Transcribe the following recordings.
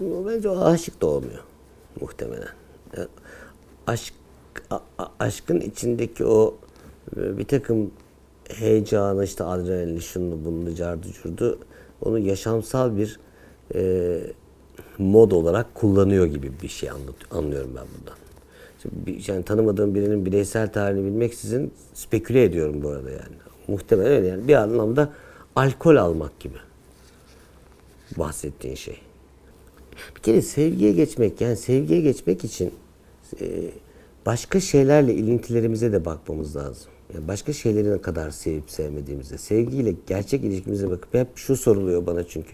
Bence o aşık da olmuyor muhtemelen. Yani aşk aşkın içindeki o e, bir takım heyecanı işte adrenalini şunu bunu cardı curdu onu yaşamsal bir e, mod olarak kullanıyor gibi bir şey anlıyorum ben bundan. Yani tanımadığım birinin bireysel tarihini bilmeksizin speküle ediyorum bu arada yani. Muhtemelen öyle yani bir anlamda alkol almak gibi bahsettiğin şey. Bir kere sevgiye geçmek yani sevgiye geçmek için e, başka şeylerle ilintilerimize de bakmamız lazım. Yani başka şeyleri ne kadar sevip sevmediğimize, sevgiyle gerçek ilişkimize bakıp hep şu soruluyor bana çünkü.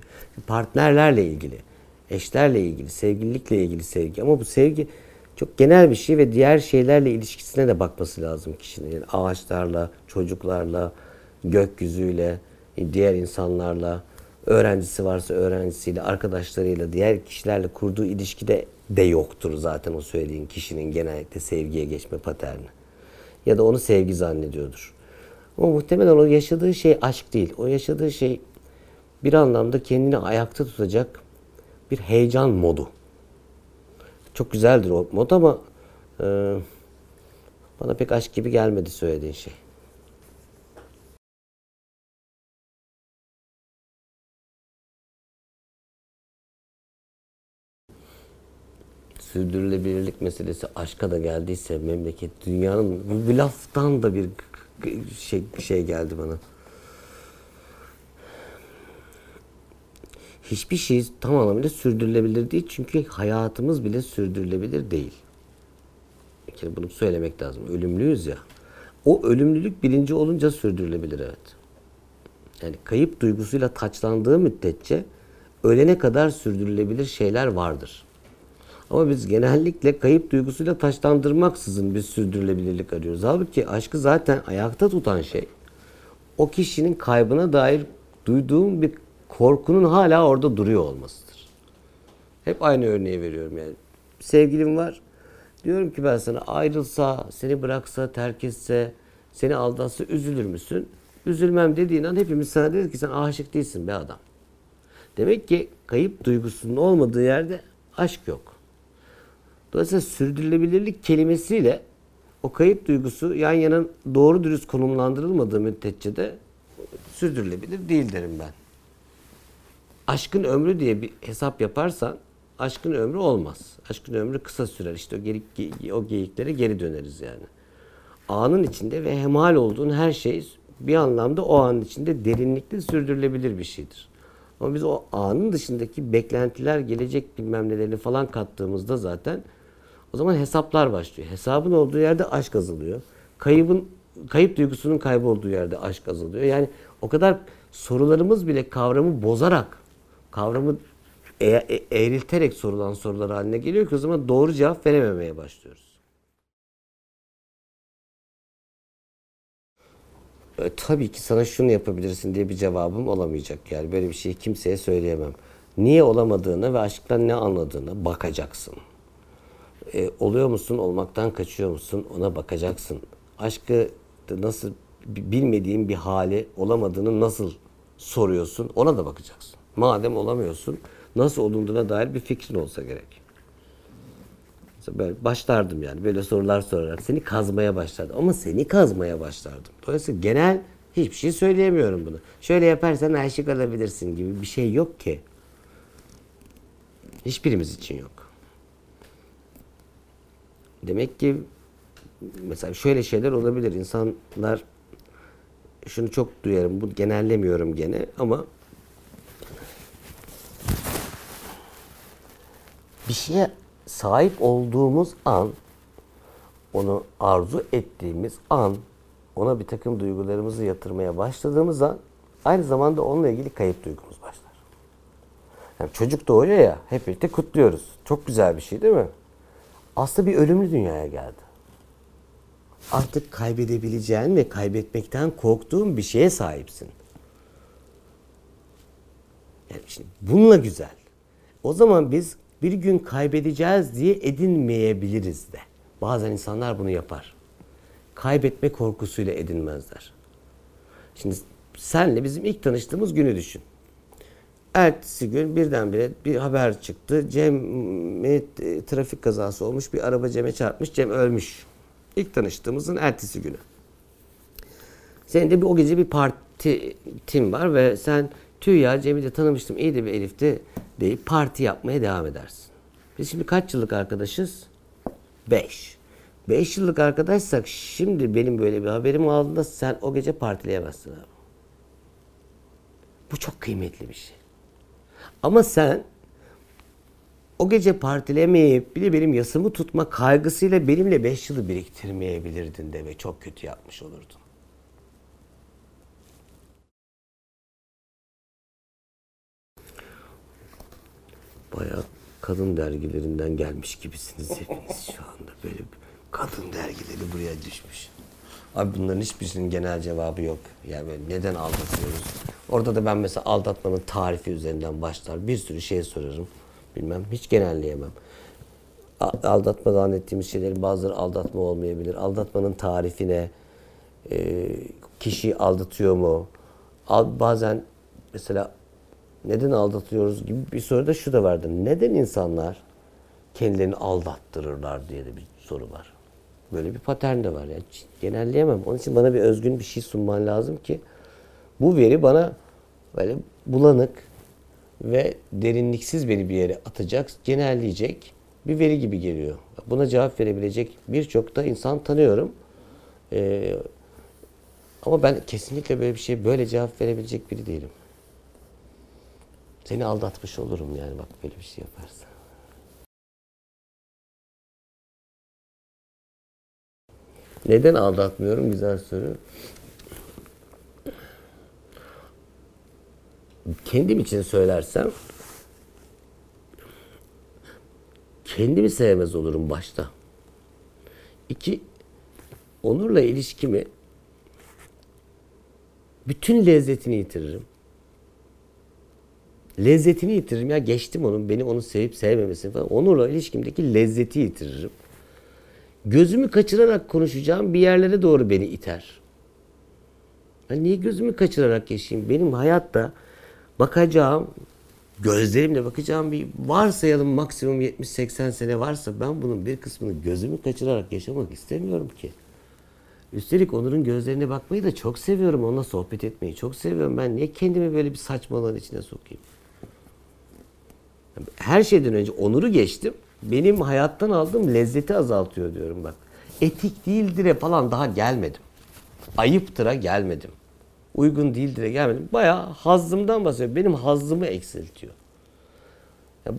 Partnerlerle ilgili, eşlerle ilgili, sevgililikle ilgili sevgi. Ama bu sevgi çok genel bir şey ve diğer şeylerle ilişkisine de bakması lazım kişinin. Yani ağaçlarla, çocuklarla, gökyüzüyle, diğer insanlarla, öğrencisi varsa öğrencisiyle, arkadaşlarıyla, diğer kişilerle kurduğu ilişkide de yoktur zaten o söylediğin kişinin genellikle sevgiye geçme paterni. Ya da onu sevgi zannediyordur. Ama muhtemelen o yaşadığı şey aşk değil. O yaşadığı şey bir anlamda kendini ayakta tutacak bir heyecan modu. Çok güzeldir o mod ama e, bana pek aşk gibi gelmedi söylediğin şey. Sürdürülebilirlik meselesi aşka da geldiyse memleket dünyanın bu bir laftan da bir şey şey geldi bana. Hiçbir şey tam anlamıyla sürdürülebilir değil çünkü hayatımız bile sürdürülebilir değil. Bir bunu söylemek lazım. Ölümlüyüz ya. O ölümlülük bilinci olunca sürdürülebilir evet. Yani kayıp duygusuyla taçlandığı müddetçe ölene kadar sürdürülebilir şeyler vardır. Ama biz genellikle kayıp duygusuyla taşlandırmaksızın bir sürdürülebilirlik arıyoruz. Halbuki aşkı zaten ayakta tutan şey o kişinin kaybına dair duyduğum bir korkunun hala orada duruyor olmasıdır. Hep aynı örneği veriyorum yani. Sevgilim var. Diyorum ki ben sana ayrılsa, seni bıraksa, terk etse, seni aldatsa üzülür müsün? Üzülmem dediğin an hepimiz sana dedik ki sen aşık değilsin be adam. Demek ki kayıp duygusunun olmadığı yerde aşk yok. Dolayısıyla sürdürülebilirlik kelimesiyle o kayıp duygusu yan yana doğru dürüst konumlandırılmadığı müddetçe de sürdürülebilir değil derim ben. Aşkın ömrü diye bir hesap yaparsan aşkın ömrü olmaz. Aşkın ömrü kısa sürer. İşte o, geri, o geyiklere geri döneriz yani. Anın içinde ve hemal olduğun her şey bir anlamda o anın içinde derinlikli sürdürülebilir bir şeydir. Ama biz o anın dışındaki beklentiler, gelecek bilmem nelerini falan kattığımızda zaten o zaman hesaplar başlıyor. Hesabın olduğu yerde aşk azalıyor. Kaybın kayıp duygusunun kaybolduğu yerde aşk azalıyor. Yani o kadar sorularımız bile kavramı bozarak, kavramı e- e- eğrilterek sorulan sorular haline geliyor ki o zaman doğru cevap verememeye başlıyoruz. E, tabii ki sana şunu yapabilirsin diye bir cevabım olamayacak. Yani böyle bir şeyi kimseye söyleyemem. Niye olamadığını ve aşktan ne anladığını bakacaksın. E, oluyor musun, olmaktan kaçıyor musun ona bakacaksın. Aşkı nasıl bilmediğin bir hali olamadığını nasıl soruyorsun ona da bakacaksın. Madem olamıyorsun nasıl olunduğuna dair bir fikrin olsa gerek. Mesela böyle başlardım yani böyle sorular sorarak seni kazmaya başlardım ama seni kazmaya başlardım. Dolayısıyla genel hiçbir şey söyleyemiyorum bunu. Şöyle yaparsan aşık olabilirsin gibi bir şey yok ki. Hiçbirimiz için yok. Demek ki mesela şöyle şeyler olabilir. İnsanlar şunu çok duyarım. Bu genellemiyorum gene ama bir şeye sahip olduğumuz an onu arzu ettiğimiz an ona bir takım duygularımızı yatırmaya başladığımız an aynı zamanda onunla ilgili kayıp duygumuz başlar. Yani çocuk doğuyor ya hep birlikte kutluyoruz. Çok güzel bir şey değil mi? Aslında bir ölümlü dünyaya geldi. Artık kaybedebileceğin ve kaybetmekten korktuğun bir şeye sahipsin. Yani şimdi bununla güzel. O zaman biz bir gün kaybedeceğiz diye edinmeyebiliriz de. Bazen insanlar bunu yapar. Kaybetme korkusuyla edinmezler. Şimdi senle bizim ilk tanıştığımız günü düşün. Ertesi gün birdenbire bir haber çıktı. Cem'e trafik kazası olmuş. Bir araba Cem'e çarpmış. Cem ölmüş. İlk tanıştığımızın ertesi günü. Senin de bir, o gece bir parti tim var ve sen tüy ya Cem'i de tanımıştım iyi de bir Elif'ti deyip parti yapmaya devam edersin. Biz şimdi kaç yıllık arkadaşız? Beş. Beş yıllık arkadaşsak şimdi benim böyle bir haberim aldığında sen o gece partileyemezsin abi. Bu çok kıymetli bir şey. Ama sen o gece partilemeyip bir de benim yasımı tutma kaygısıyla benimle 5 yılı biriktirmeyebilirdin de ve çok kötü yapmış olurdun. Bayağı kadın dergilerinden gelmiş gibisiniz hepiniz şu anda. Böyle kadın dergileri buraya düşmüş. Abi bunların hiçbirisinin genel cevabı yok. Yani neden aldatıyoruz? Orada da ben mesela aldatmanın tarifi üzerinden başlar. Bir sürü şey sorarım. Bilmem hiç genelleyemem. Aldatma zannettiğimiz şeylerin bazıları aldatma olmayabilir. Aldatmanın tarifine e, kişi aldatıyor mu? Bazen mesela neden aldatıyoruz gibi bir soru da şu da vardı. Neden insanlar kendilerini aldattırırlar diye de bir soru var. Böyle bir patern de var. Yani genelleyemem. Onun için bana bir özgün bir şey sunman lazım ki bu veri bana böyle bulanık ve derinliksiz beni bir yere atacak, genelleyecek bir veri gibi geliyor. Buna cevap verebilecek birçok da insan tanıyorum. Ee, ama ben kesinlikle böyle bir şey böyle cevap verebilecek biri değilim. Seni aldatmış olurum yani bak böyle bir şey yaparsan. Neden aldatmıyorum? Güzel soru. Kendim için söylersem kendimi sevmez olurum başta. İki, Onur'la ilişkimi bütün lezzetini yitiririm. Lezzetini yitiririm ya geçtim onun beni onu sevip sevmemesini falan. Onur'la ilişkimdeki lezzeti yitiririm gözümü kaçırarak konuşacağım bir yerlere doğru beni iter. Ben niye gözümü kaçırarak yaşayayım? Benim hayatta bakacağım, gözlerimle bakacağım bir varsayalım maksimum 70-80 sene varsa ben bunun bir kısmını gözümü kaçırarak yaşamak istemiyorum ki. Üstelik Onur'un gözlerine bakmayı da çok seviyorum. Onunla sohbet etmeyi çok seviyorum. Ben niye kendimi böyle bir saçmalığın içine sokayım? Her şeyden önce Onur'u geçtim benim hayattan aldığım lezzeti azaltıyor diyorum bak. Etik değildir'e falan daha gelmedim. Ayıptır'a gelmedim. Uygun değildir'e gelmedim. Bayağı hazzımdan bahsediyor. Benim hazzımı eksiltiyor. Ya,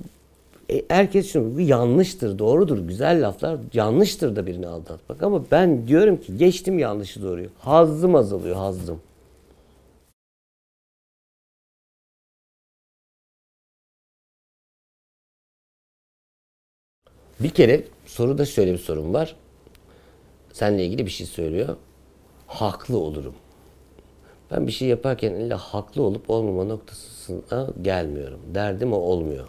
e, herkes şunu, bu yanlıştır, doğrudur, güzel laflar yanlıştır da birini aldatmak. Ama ben diyorum ki geçtim yanlışı doğruyu. Hazzım azalıyor, hazzım. Bir kere soruda şöyle bir sorun var. Seninle ilgili bir şey söylüyor. Haklı olurum. Ben bir şey yaparken illa haklı olup olmama noktasına gelmiyorum. Derdim o olmuyor.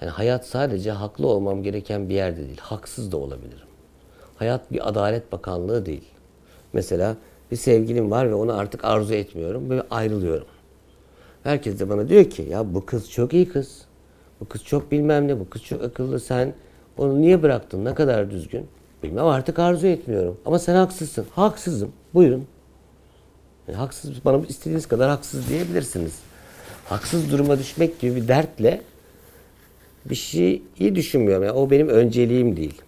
Yani hayat sadece haklı olmam gereken bir yerde değil. Haksız da olabilirim. Hayat bir adalet bakanlığı değil. Mesela bir sevgilim var ve onu artık arzu etmiyorum ve ayrılıyorum. Herkes de bana diyor ki ya bu kız çok iyi kız. Bu kız çok bilmem ne, bu kız çok akıllı. Sen onu niye bıraktın? Ne kadar düzgün? Bilmem artık arzu etmiyorum. Ama sen haksızsın. Haksızım. Buyurun. Yani haksız, bana istediğiniz kadar haksız diyebilirsiniz. Haksız duruma düşmek gibi bir dertle bir şeyi düşünmüyorum. Yani o benim önceliğim değil.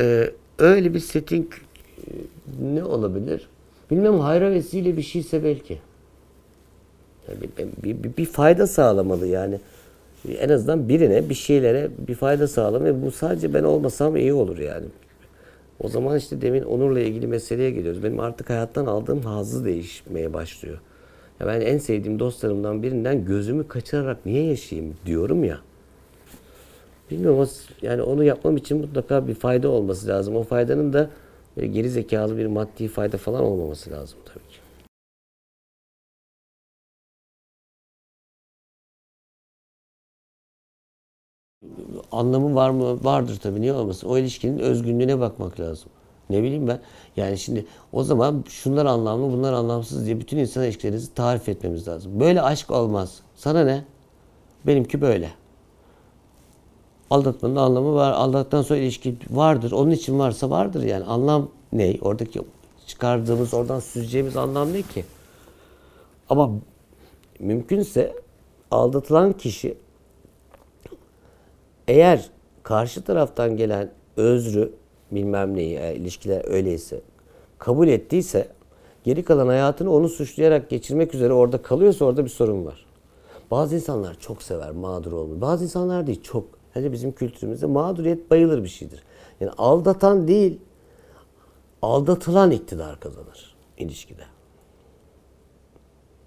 Ee, öyle bir setting ne olabilir? Bilmem hayra vesile bir şeyse belki. Yani bir, bir, bir fayda sağlamalı yani en azından birine bir şeylere bir fayda sağlamıyor. Bu sadece ben olmasam iyi olur yani. O zaman işte demin Onur'la ilgili meseleye geliyoruz. Benim artık hayattan aldığım hazzı değişmeye başlıyor. Ya ben en sevdiğim dostlarımdan birinden gözümü kaçırarak niye yaşayayım diyorum ya. Bilmiyorum yani onu yapmam için mutlaka bir fayda olması lazım. O faydanın da geri zekalı bir maddi fayda falan olmaması lazım tabii. Anlamı var mı? Vardır tabii. Niye olmasın? O ilişkinin özgünlüğüne bakmak lazım. Ne bileyim ben. Yani şimdi o zaman şunlar anlamlı, bunlar anlamsız diye bütün insan ilişkilerinizi tarif etmemiz lazım. Böyle aşk olmaz. Sana ne? Benimki böyle. Aldatmanın anlamı var. Aldattıktan sonra ilişki vardır. Onun için varsa vardır yani. Anlam ne? Oradaki çıkardığımız, oradan süzeceğimiz anlam ne ki? Ama mümkünse aldatılan kişi eğer karşı taraftan gelen özrü bilmem neyi, eğer ilişkiler öyleyse kabul ettiyse geri kalan hayatını onu suçlayarak geçirmek üzere orada kalıyorsa orada bir sorun var. Bazı insanlar çok sever mağdur olmayı. Bazı insanlar değil çok. Hani bizim kültürümüzde mağduriyet bayılır bir şeydir. Yani aldatan değil, aldatılan iktidar kazanır ilişkide.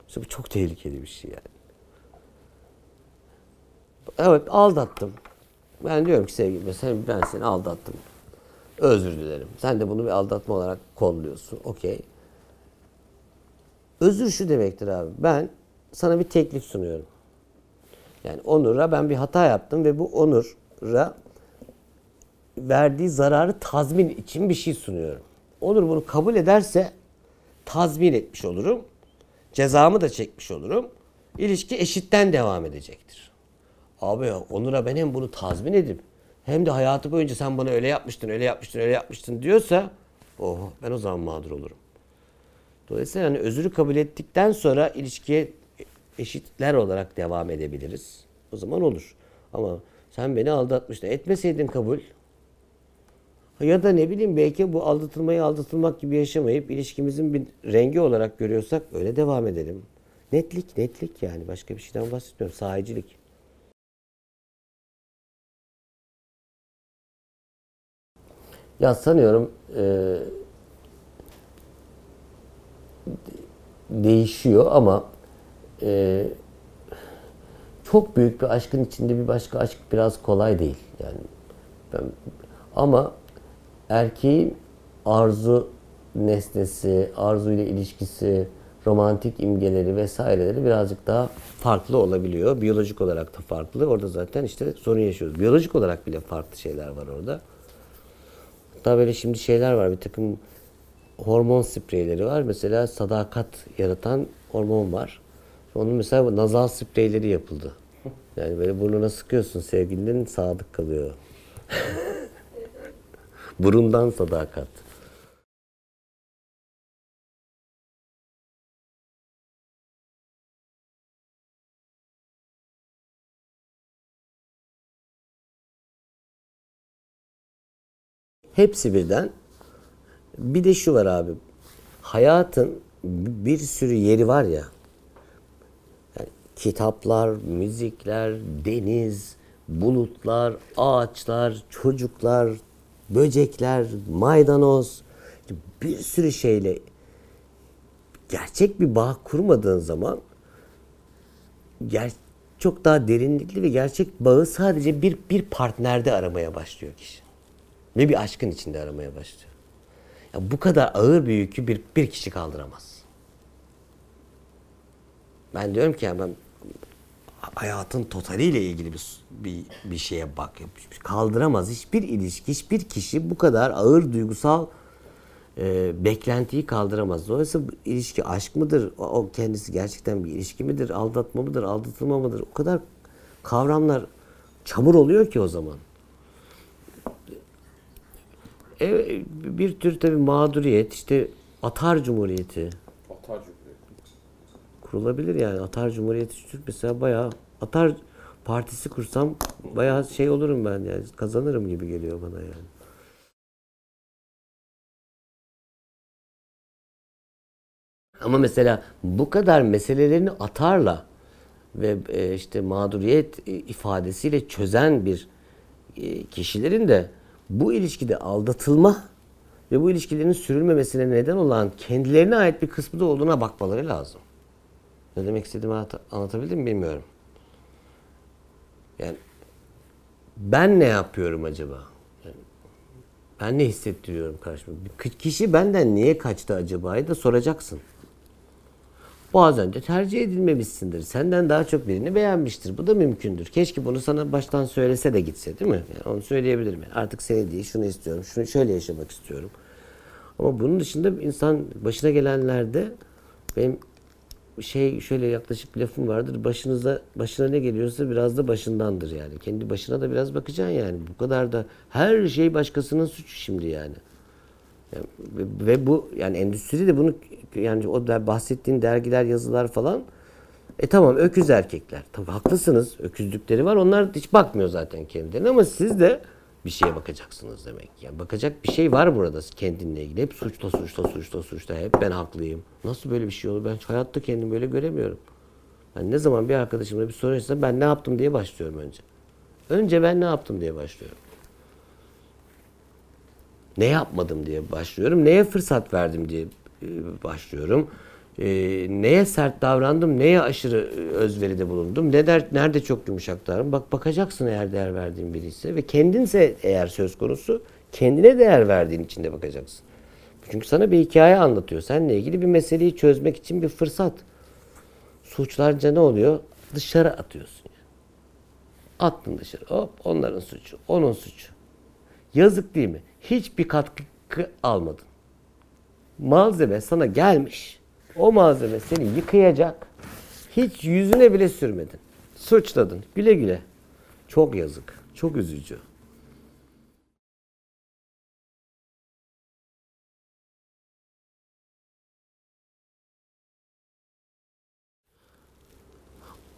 İşte bu çok tehlikeli bir şey yani. Evet aldattım. Ben diyorum ki sevgilim sen, ben seni aldattım. Özür dilerim. Sen de bunu bir aldatma olarak kolluyorsun. Okey. Özür şu demektir abi. Ben sana bir teklif sunuyorum. Yani Onur'a ben bir hata yaptım ve bu Onur'a verdiği zararı tazmin için bir şey sunuyorum. Onur bunu kabul ederse tazmin etmiş olurum. Cezamı da çekmiş olurum. İlişki eşitten devam edecektir. Abi Onur'a ben hem bunu tazmin edip hem de hayatı boyunca sen bana öyle yapmıştın, öyle yapmıştın, öyle yapmıştın diyorsa oh ben o zaman mağdur olurum. Dolayısıyla yani özürü kabul ettikten sonra ilişkiye eşitler olarak devam edebiliriz. O zaman olur. Ama sen beni aldatmıştın. Etmeseydin kabul. Ya da ne bileyim belki bu aldatılmayı aldatılmak gibi yaşamayıp ilişkimizin bir rengi olarak görüyorsak öyle devam edelim. Netlik, netlik yani. Başka bir şeyden bahsetmiyorum. Sahicilik. Ya sanıyorum e, değişiyor ama e, çok büyük bir aşkın içinde bir başka aşk biraz kolay değil. Yani ben, ama erkeğin arzu nesnesi, arzu ile ilişkisi, romantik imgeleri vesaireleri birazcık daha farklı olabiliyor. Biyolojik olarak da farklı. Orada zaten işte sorun yaşıyoruz. Biyolojik olarak bile farklı şeyler var orada. Hatta böyle şimdi şeyler var. Bir takım hormon spreyleri var. Mesela sadakat yaratan hormon var. Onun mesela nazal spreyleri yapıldı. Yani böyle burnuna sıkıyorsun sevgilinin sadık kalıyor. Burundan sadakat. Hepsi birden. Bir de şu var abi. Hayatın bir sürü yeri var ya. Yani kitaplar, müzikler, deniz, bulutlar, ağaçlar, çocuklar, böcekler, maydanoz bir sürü şeyle gerçek bir bağ kurmadığın zaman ger çok daha derinlikli ve gerçek bağı sadece bir bir partnerde aramaya başlıyor kişi. Ve bir aşkın içinde aramaya başlıyor. Ya bu kadar ağır bir yükü bir, bir kişi kaldıramaz. Ben diyorum ki ya ben hayatın totaliyle ilgili bir, bir, bir şeye bak. Kaldıramaz. Hiçbir ilişki, hiçbir kişi bu kadar ağır duygusal e, beklentiyi kaldıramaz. Dolayısıyla bu ilişki aşk mıdır? O, o kendisi gerçekten bir ilişki midir? Aldatma mıdır? Aldatılma mıdır? O kadar kavramlar çamur oluyor ki o zaman. E, bir tür tabii mağduriyet, işte Atar Cumhuriyeti Atar Cumhuriyeti. kurulabilir yani. Atar Cumhuriyeti Türk mesela bayağı Atar Partisi kursam bayağı şey olurum ben yani kazanırım gibi geliyor bana yani. Ama mesela bu kadar meselelerini atarla ve e, işte mağduriyet ifadesiyle çözen bir e, kişilerin de bu ilişkide aldatılma ve bu ilişkilerin sürülmemesine neden olan kendilerine ait bir kısmı da olduğuna bakmaları lazım. Ne demek istediğimi anlat- anlatabildim mi bilmiyorum. Yani ben ne yapıyorum acaba? Yani ben ne hissettiriyorum karşıma? Kişi benden niye kaçtı acaba'yı da soracaksın. Bazen de tercih edilmemişsindir. Senden daha çok birini beğenmiştir. Bu da mümkündür. Keşke bunu sana baştan söylese de gitse değil mi? Yani onu söyleyebilirim. Yani artık seni değil, şunu istiyorum, şunu şöyle yaşamak istiyorum. Ama bunun dışında insan başına gelenlerde benim şey şöyle yaklaşık bir lafım vardır. Başınıza başına ne geliyorsa biraz da başındandır yani. Kendi başına da biraz bakacaksın yani. Bu kadar da her şey başkasının suçu şimdi yani. Yani ve bu yani endüstri de bunu yani o da bahsettiğin dergiler, yazılar falan e tamam öküz erkekler. Tabii haklısınız. Öküzlükleri var. Onlar hiç bakmıyor zaten kendilerine ama siz de bir şeye bakacaksınız demek. Yani bakacak bir şey var burada kendinle ilgili. Hep suçla suçla suçla suçla. Hep ben haklıyım. Nasıl böyle bir şey olur? Ben hayatta kendimi böyle göremiyorum. Yani ne zaman bir arkadaşımla bir sorun yaşasam ben ne yaptım diye başlıyorum önce. Önce ben ne yaptım diye başlıyorum. Ne yapmadım diye başlıyorum. Neye fırsat verdim diye e, başlıyorum. E, neye sert davrandım, neye aşırı e, özveride bulundum, ne der, nerede çok yumuşak davrandım. Bak bakacaksın eğer değer verdiğin biri ise ve kendinse eğer söz konusu kendine değer verdiğin için de bakacaksın. Çünkü sana bir hikaye anlatıyor. Seninle ilgili bir meseleyi çözmek için bir fırsat. Suçlarca ne oluyor? Dışarı atıyorsun. Yani. Attın dışarı. Hop onların suçu, onun suçu. Yazık değil mi? Hiçbir katkı almadın. Malzeme sana gelmiş. O malzeme seni yıkayacak. Hiç yüzüne bile sürmedin. Suçladın. Güle güle. Çok yazık. Çok üzücü.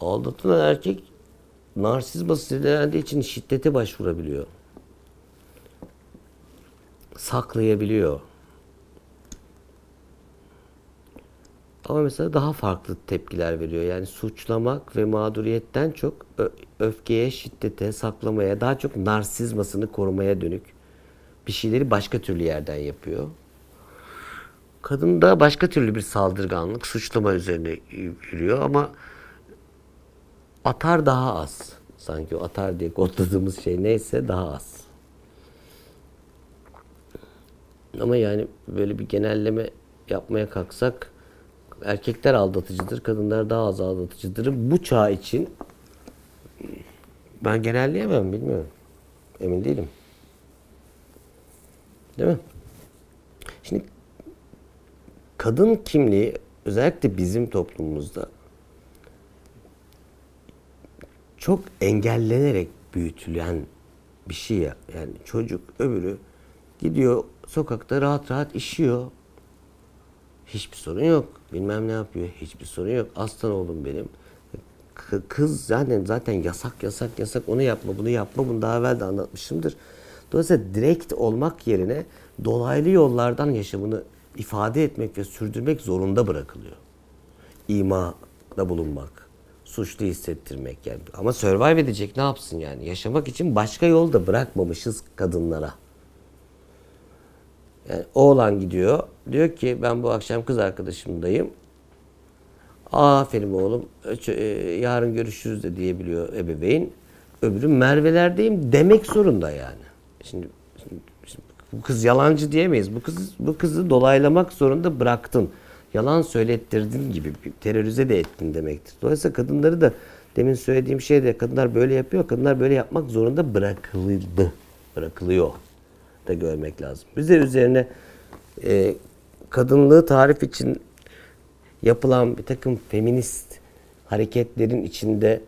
Aldatılan erkek narsizması zedelendiği için şiddete başvurabiliyor. Saklayabiliyor. Ama mesela daha farklı tepkiler veriyor. Yani suçlamak ve mağduriyetten çok öfkeye, şiddete, saklamaya, daha çok narsizmasını korumaya dönük bir şeyleri başka türlü yerden yapıyor. Kadında başka türlü bir saldırganlık, suçlama üzerine yürüyor ama atar daha az. Sanki o atar diye kodladığımız şey neyse daha az. Ama yani böyle bir genelleme yapmaya kalksak erkekler aldatıcıdır, kadınlar daha az aldatıcıdır. Bu çağ için ben genelleyemem, bilmiyorum. Emin değilim. Değil mi? Şimdi kadın kimliği özellikle bizim toplumumuzda çok engellenerek büyütülen bir şey ya. Yani çocuk öbürü gidiyor sokakta rahat rahat işiyor. Hiçbir sorun yok. Bilmem ne yapıyor. Hiçbir sorun yok. Aslan oğlum benim. Kız zaten zaten yasak yasak yasak onu yapma bunu yapma bunu daha evvel de anlatmışımdır. Dolayısıyla direkt olmak yerine dolaylı yollardan yaşamını ifade etmek ve sürdürmek zorunda bırakılıyor. İmada bulunmak, suçlu hissettirmek yani. Ama survive edecek ne yapsın yani? Yaşamak için başka yol da bırakmamışız kadınlara. Yani oğlan gidiyor. Diyor ki ben bu akşam kız arkadaşımdayım. Aferin oğlum. E, yarın görüşürüz de diyebiliyor ebeveyn. Öbürü Merve'lerdeyim demek zorunda yani. Şimdi, şimdi, şimdi bu kız yalancı diyemeyiz. Bu kız bu kızı dolaylamak zorunda bıraktın. Yalan söylettirdin gibi terörize de ettin demektir. Dolayısıyla kadınları da demin söylediğim şey de kadınlar böyle yapıyor. Kadınlar böyle yapmak zorunda bırakıldı. Bırakılıyor da görmek lazım. Bize üzerine e, kadınlığı tarif için yapılan bir takım feminist hareketlerin içinde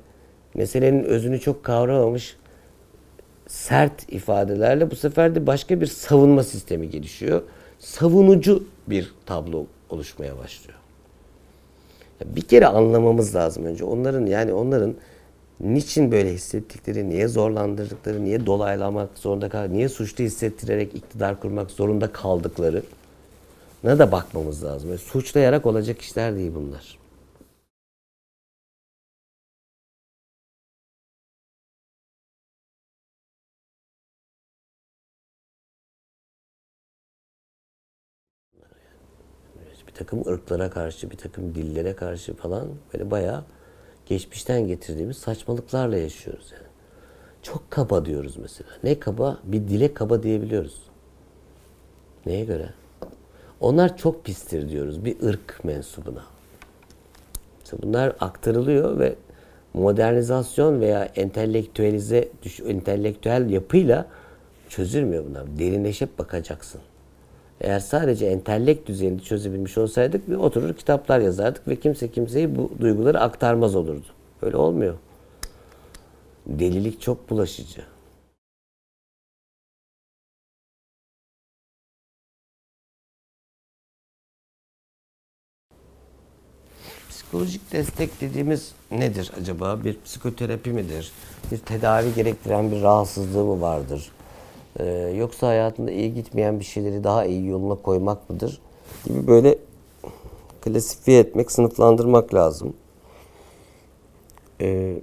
meselenin özünü çok kavramamış sert ifadelerle bu sefer de başka bir savunma sistemi gelişiyor. Savunucu bir tablo oluşmaya başlıyor. Bir kere anlamamız lazım önce. Onların yani onların niçin böyle hissettikleri, niye zorlandırdıkları, niye dolaylamak zorunda kal, niye suçlu hissettirerek iktidar kurmak zorunda kaldıkları ne de bakmamız lazım. Yani suçlayarak olacak işler değil bunlar. Bir takım ırklara karşı, bir takım dillere karşı falan böyle bayağı geçmişten getirdiğimiz saçmalıklarla yaşıyoruz yani. Çok kaba diyoruz mesela. Ne kaba? Bir dile kaba diyebiliyoruz. Neye göre? Onlar çok pistir diyoruz bir ırk mensubuna. Mesela bunlar aktarılıyor ve modernizasyon veya entelektüelize, entelektüel yapıyla çözülmüyor bunlar. Derinleşip bakacaksın. Eğer sadece entellekt düzeyinde çözebilmiş olsaydık bir oturur kitaplar yazardık ve kimse kimseyi bu duyguları aktarmaz olurdu. Öyle olmuyor. Delilik çok bulaşıcı. Psikolojik destek dediğimiz nedir acaba? Bir psikoterapi midir? Bir tedavi gerektiren bir rahatsızlığı mı vardır? Ee, yoksa hayatında iyi gitmeyen bir şeyleri daha iyi yoluna koymak mıdır? Gibi böyle klasifiye etmek, sınıflandırmak lazım. Ee,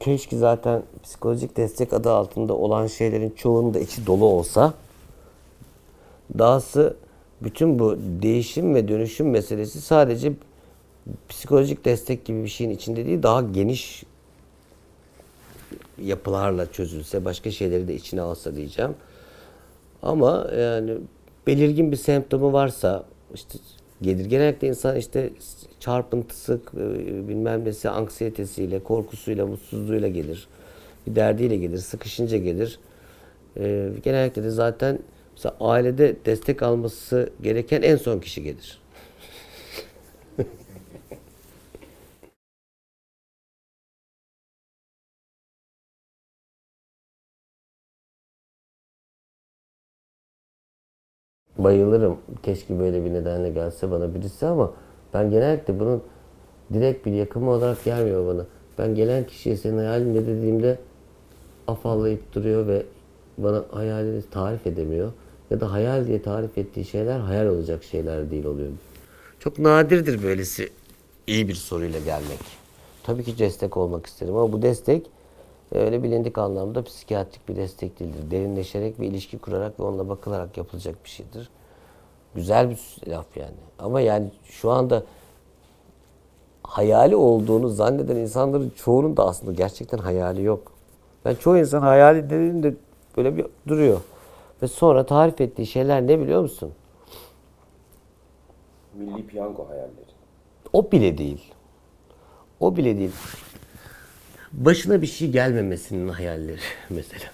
keşke zaten psikolojik destek adı altında olan şeylerin çoğunun da içi dolu olsa Dahası bütün bu değişim ve dönüşüm meselesi sadece psikolojik destek gibi bir şeyin içinde değil, daha geniş yapılarla çözülse, başka şeyleri de içine alsa diyeceğim. Ama yani belirgin bir semptomu varsa işte gelir. Genellikle insan işte çarpıntısı, e, bilmem nesi, anksiyetesiyle, korkusuyla, mutsuzluğuyla gelir. Bir derdiyle gelir, sıkışınca gelir. Ee, genellikle de zaten mesela ailede destek alması gereken en son kişi gelir. Bayılırım. Keşke böyle bir nedenle gelse bana birisi ama ben genellikle bunun direkt bir yakımı olarak gelmiyor bana. Ben gelen kişiye senin hayalin ne dediğimde afallayıp duruyor ve bana hayalini tarif edemiyor. Ya da hayal diye tarif ettiği şeyler hayal olacak şeyler değil oluyor. Çok nadirdir böylesi iyi bir soruyla gelmek. Tabii ki destek olmak isterim ama bu destek öyle bilindik anlamda psikiyatrik bir destek değildir. Derinleşerek bir ilişki kurarak ve onunla bakılarak yapılacak bir şeydir. Güzel bir laf yani. Ama yani şu anda hayali olduğunu zanneden insanların çoğunun da aslında gerçekten hayali yok. Ben çoğu insan hayali dediğinde böyle bir duruyor. Ve sonra tarif ettiği şeyler ne biliyor musun? Milli piyango hayalleri. O bile değil. O bile değil. Başına bir şey gelmemesinin hayalleri mesela.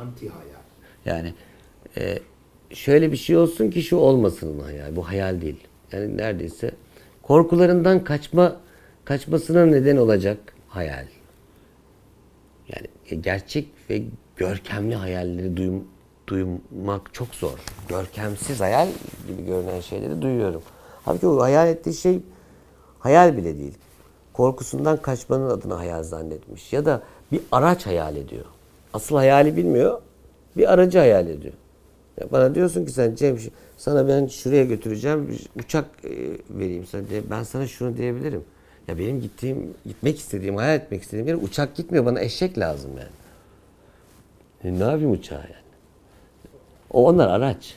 Anti hayal. Yani e, şöyle bir şey olsun ki şu olmasının hayal. Bu hayal değil. Yani neredeyse korkularından kaçma kaçmasına neden olacak hayal. Yani gerçek ve görkemli hayalleri duyum, duymak çok zor. Görkemsiz hayal gibi görünen şeyleri duyuyorum. Halbuki o hayal ettiği şey hayal bile değil. Korkusundan kaçmanın adına hayal zannetmiş. Ya da bir araç hayal ediyor. Asıl hayali bilmiyor. Bir aracı hayal ediyor. Bana diyorsun ki sen Cem sana ben şuraya götüreceğim uçak e, vereyim sana. Ben sana şunu diyebilirim. Ya benim gittiğim, gitmek istediğim, hayal etmek istediğim yere uçak gitmiyor. Bana eşek lazım yani. E ne yapayım uçağa yani? O onlar araç.